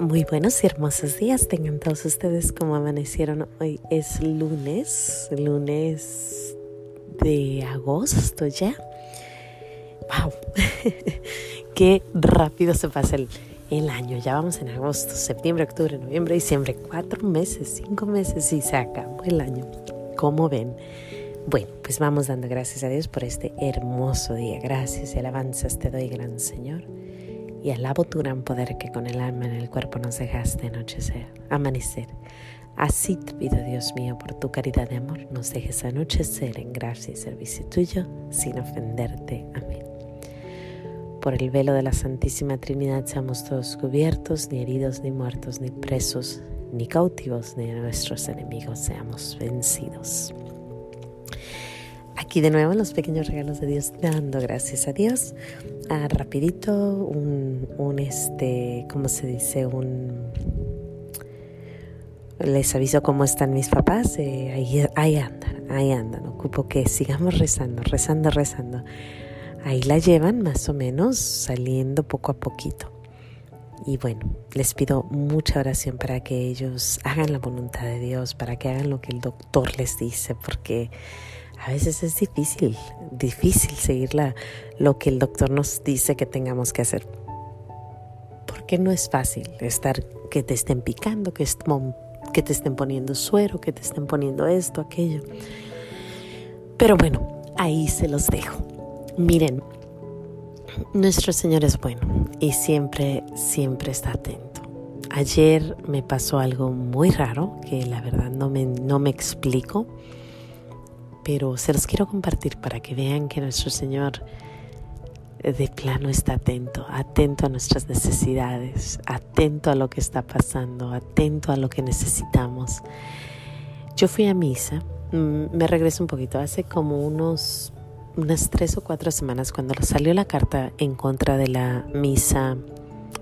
Muy buenos y hermosos días tengan todos ustedes como amanecieron. Hoy es lunes, lunes de agosto ya. ¡Wow! Qué rápido se pasa el, el, año. Ya vamos en agosto, septiembre, octubre, noviembre, diciembre. Cuatro meses, cinco meses y se acabó el año. ¿Cómo ven? Bueno, pues vamos dando gracias a Dios por este hermoso día. Gracias y alabanzas te doy, gran Señor y alabo tu gran poder que con el alma en el cuerpo nos dejaste anochecer, amanecer. Así te pido, Dios mío, por tu caridad de amor, nos dejes anochecer en gracia y servicio tuyo, sin ofenderte. Amén. Por el velo de la Santísima Trinidad seamos todos cubiertos, ni heridos, ni muertos, ni presos, ni cautivos, ni nuestros enemigos seamos vencidos. Aquí de nuevo los pequeños regalos de Dios, dando gracias a Dios. Ah, rapidito, un, un, este, ¿cómo se dice? Un... Les aviso cómo están mis papás. Eh, ahí, ahí andan, ahí andan. Ocupo que sigamos rezando, rezando, rezando. Ahí la llevan más o menos, saliendo poco a poquito. Y bueno, les pido mucha oración para que ellos hagan la voluntad de Dios, para que hagan lo que el doctor les dice, porque a veces es difícil, difícil seguir lo que el doctor nos dice que tengamos que hacer. Porque no es fácil estar que te estén picando, que, que te estén poniendo suero, que te estén poniendo esto, aquello. Pero bueno, ahí se los dejo. Miren, nuestro Señor es bueno y siempre, siempre está atento. Ayer me pasó algo muy raro que la verdad no me, no me explico pero se los quiero compartir para que vean que nuestro Señor de plano está atento, atento a nuestras necesidades, atento a lo que está pasando, atento a lo que necesitamos. Yo fui a misa, mm, me regreso un poquito, hace como unos unas tres o cuatro semanas cuando salió la carta en contra de la misa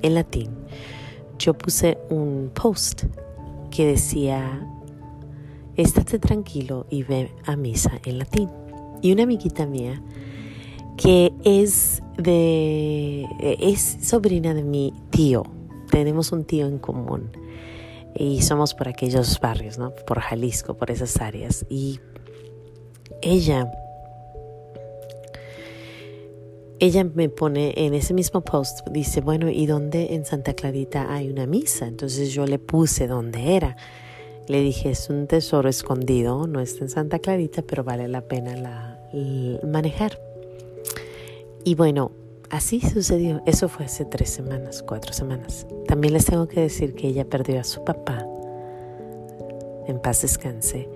en latín, yo puse un post que decía estate tranquilo y ve a misa en latín. Y una amiguita mía que es de es sobrina de mi tío. Tenemos un tío en común y somos por aquellos barrios, ¿no? Por Jalisco, por esas áreas y ella ella me pone en ese mismo post, dice, bueno, ¿y dónde en Santa Clarita hay una misa? Entonces yo le puse dónde era. Le dije, es un tesoro escondido, no está en Santa Clarita, pero vale la pena la, manejar. Y bueno, así sucedió. Eso fue hace tres semanas, cuatro semanas. También les tengo que decir que ella perdió a su papá, en paz descanse,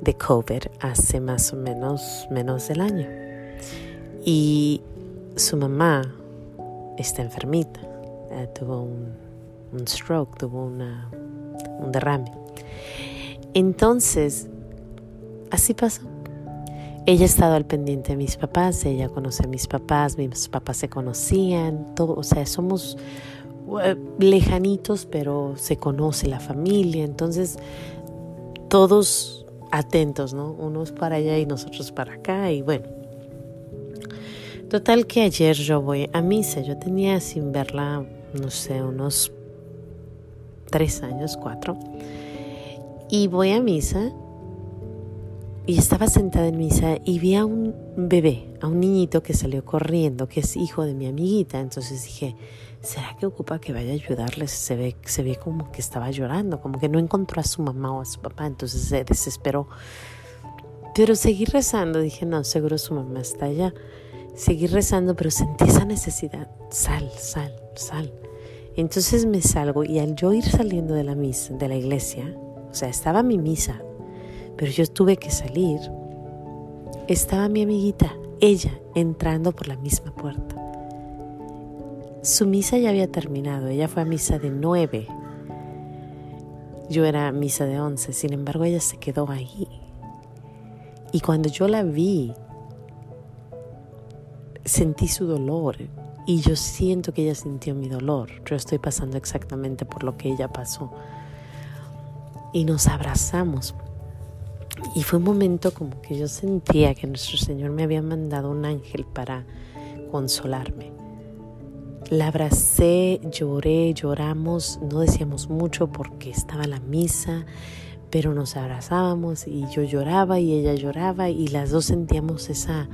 de COVID hace más o menos menos del año. Y su mamá está enfermita, eh, tuvo un, un, stroke, tuvo una, un derrame. Entonces, así pasó. Ella ha estado al pendiente de mis papás, ella conoce a mis papás, mis papás se conocían, o sea, somos eh, lejanitos, pero se conoce la familia, entonces todos atentos, ¿no? Unos para allá y nosotros para acá, y bueno. Total que ayer yo voy a misa, yo tenía sin verla, no sé, unos tres años, cuatro. Y voy a misa y estaba sentada en misa y vi a un bebé, a un niñito que salió corriendo, que es hijo de mi amiguita. Entonces dije, ¿será que ocupa que vaya a ayudarles? Se ve, se ve como que estaba llorando, como que no encontró a su mamá o a su papá, entonces se desesperó. Pero seguí rezando, dije, no, seguro su mamá está allá. Seguí rezando, pero sentí esa necesidad, sal, sal, sal. Entonces me salgo y al yo ir saliendo de la misa, de la iglesia, o sea, estaba mi misa, pero yo tuve que salir. Estaba mi amiguita, ella, entrando por la misma puerta. Su misa ya había terminado, ella fue a misa de nueve. Yo era misa de once, sin embargo ella se quedó ahí. Y cuando yo la vi, sentí su dolor y yo siento que ella sintió mi dolor. Yo estoy pasando exactamente por lo que ella pasó y nos abrazamos. Y fue un momento como que yo sentía que nuestro Señor me había mandado un ángel para consolarme. La abracé, lloré, lloramos, no decíamos mucho porque estaba la misa, pero nos abrazábamos y yo lloraba y ella lloraba y las dos sentíamos esa,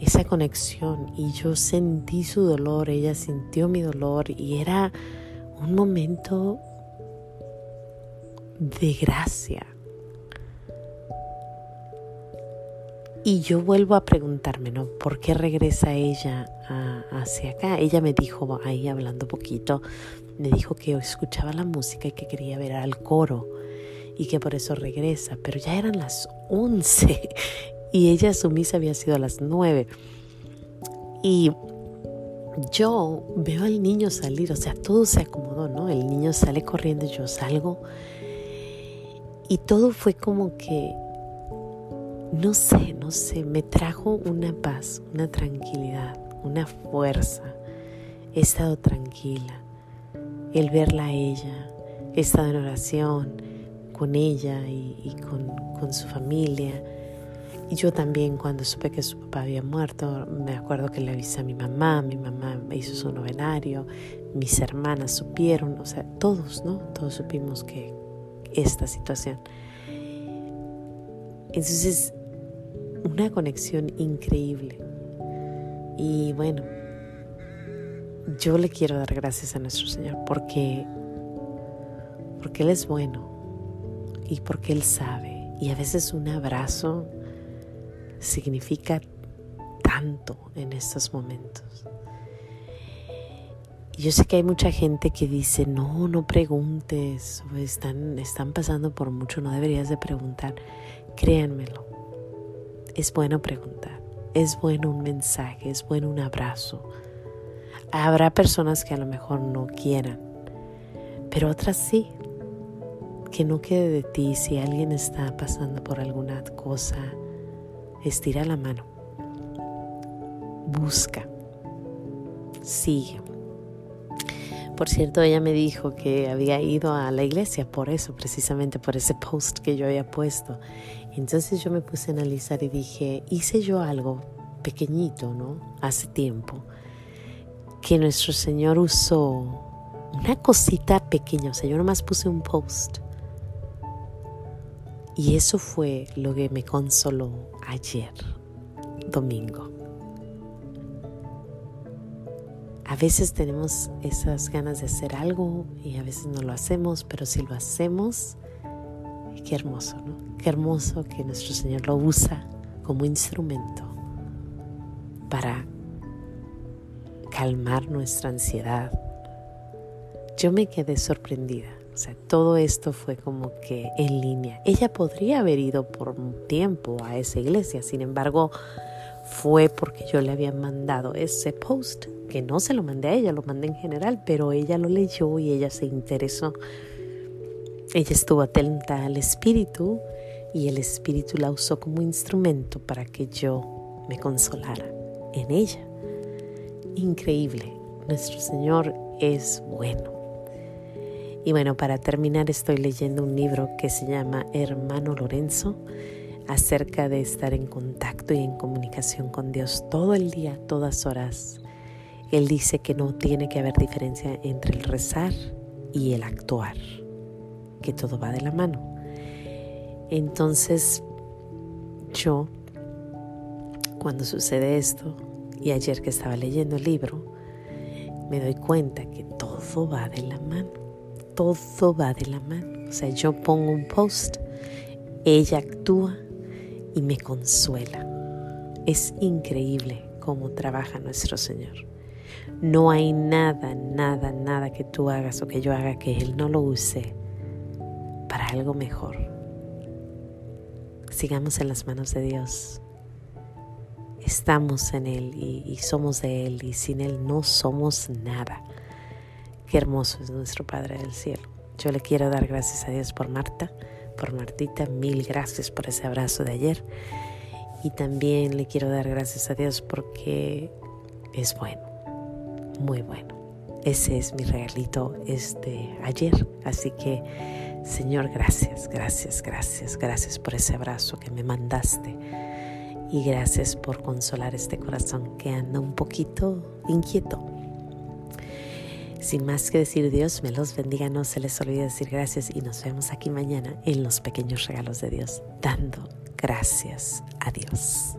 esa conexión y yo sentí su dolor, ella sintió mi dolor y era un momento de gracia. Y yo vuelvo a preguntarme, ¿no? ¿Por qué regresa ella hacia acá? Ella me dijo, ahí hablando poquito, me dijo que escuchaba la música y que quería ver al coro y que por eso regresa, pero ya eran las 11 y ella su misa había sido a las 9. Y yo veo al niño salir, o sea, todo se acomodó, ¿no? El niño sale corriendo yo salgo y todo fue como que no sé, no sé, me trajo una paz, una tranquilidad, una fuerza. He estado tranquila. El verla a ella, he estado en oración con ella y, con, su familia. Y yo también cuando supe que su papá había muerto, me acuerdo que le avisé a mi mamá, mi mamá hizo su novenario, mis hermanas supieron, o sea, todos, ¿no? Todos supimos que esta situación. Entonces, una conexión increíble. Y bueno, yo le quiero dar gracias a nuestro Señor porque porque él es bueno y porque él sabe y a veces un abrazo significa tanto en estos momentos. Yo sé que hay mucha gente que dice, no, no preguntes, están, están pasando por mucho, no deberías de preguntar. Créanmelo, es bueno preguntar, es bueno un mensaje, es bueno un abrazo. Habrá personas que a lo mejor no quieran, pero otras sí. Que no quede de ti si alguien está pasando por alguna cosa, estira la mano, busca, sigue. Por cierto, ella me dijo que había ido a la iglesia por eso, precisamente por ese post que yo había puesto. Entonces yo me puse a analizar y dije, hice yo algo pequeñito, ¿no? Hace tiempo, que nuestro Señor usó una cosita pequeña, o sea, yo nomás puse un post. Y eso fue lo que me consoló ayer, domingo. A veces tenemos esas ganas de hacer algo y a veces no lo hacemos, pero si lo hacemos, qué hermoso, ¿no? Qué hermoso que nuestro Señor lo usa como instrumento para calmar nuestra ansiedad. Yo me quedé sorprendida. O sea, todo esto fue como que en línea. Ella podría haber ido por un tiempo a esa iglesia, sin embargo, fue porque yo le había mandado ese post, que no se lo mandé a ella, lo mandé en general, pero ella lo leyó y ella se interesó. Ella estuvo atenta al Espíritu y el Espíritu la usó como instrumento para que yo me consolara en ella. Increíble, nuestro Señor es bueno. Y bueno, para terminar estoy leyendo un libro que se llama Hermano Lorenzo acerca de estar en contacto y en comunicación con Dios todo el día, todas horas. Él dice que no tiene que haber diferencia entre el rezar y el actuar, que todo va de la mano. Entonces, yo, cuando sucede esto, y ayer que estaba leyendo el libro, me doy cuenta que todo va de la mano, todo va de la mano. O sea, yo pongo un post, ella actúa y me consuela. Es increíble cómo trabaja nuestro Señor. No hay nada, nada, nada que tú hagas o que yo haga que Él no lo use para algo mejor sigamos en las manos de Dios. Estamos en Él y, somos de Él y sin Él no somos nada. Qué hermoso es nuestro Padre del Cielo. Yo le quiero dar gracias a Dios por Marta, por Martita. Mil gracias por ese abrazo de ayer. Y también le quiero dar gracias a Dios porque es bueno, muy bueno. Ese es mi regalito este ayer. Así que Señor, gracias, gracias, gracias, gracias por ese abrazo que me mandaste y gracias por consolar este corazón que anda un poquito inquieto. Sin más que decir Dios, me los bendiga, no se les olvide decir gracias y nos vemos aquí mañana en los pequeños regalos de Dios, dando gracias a Dios.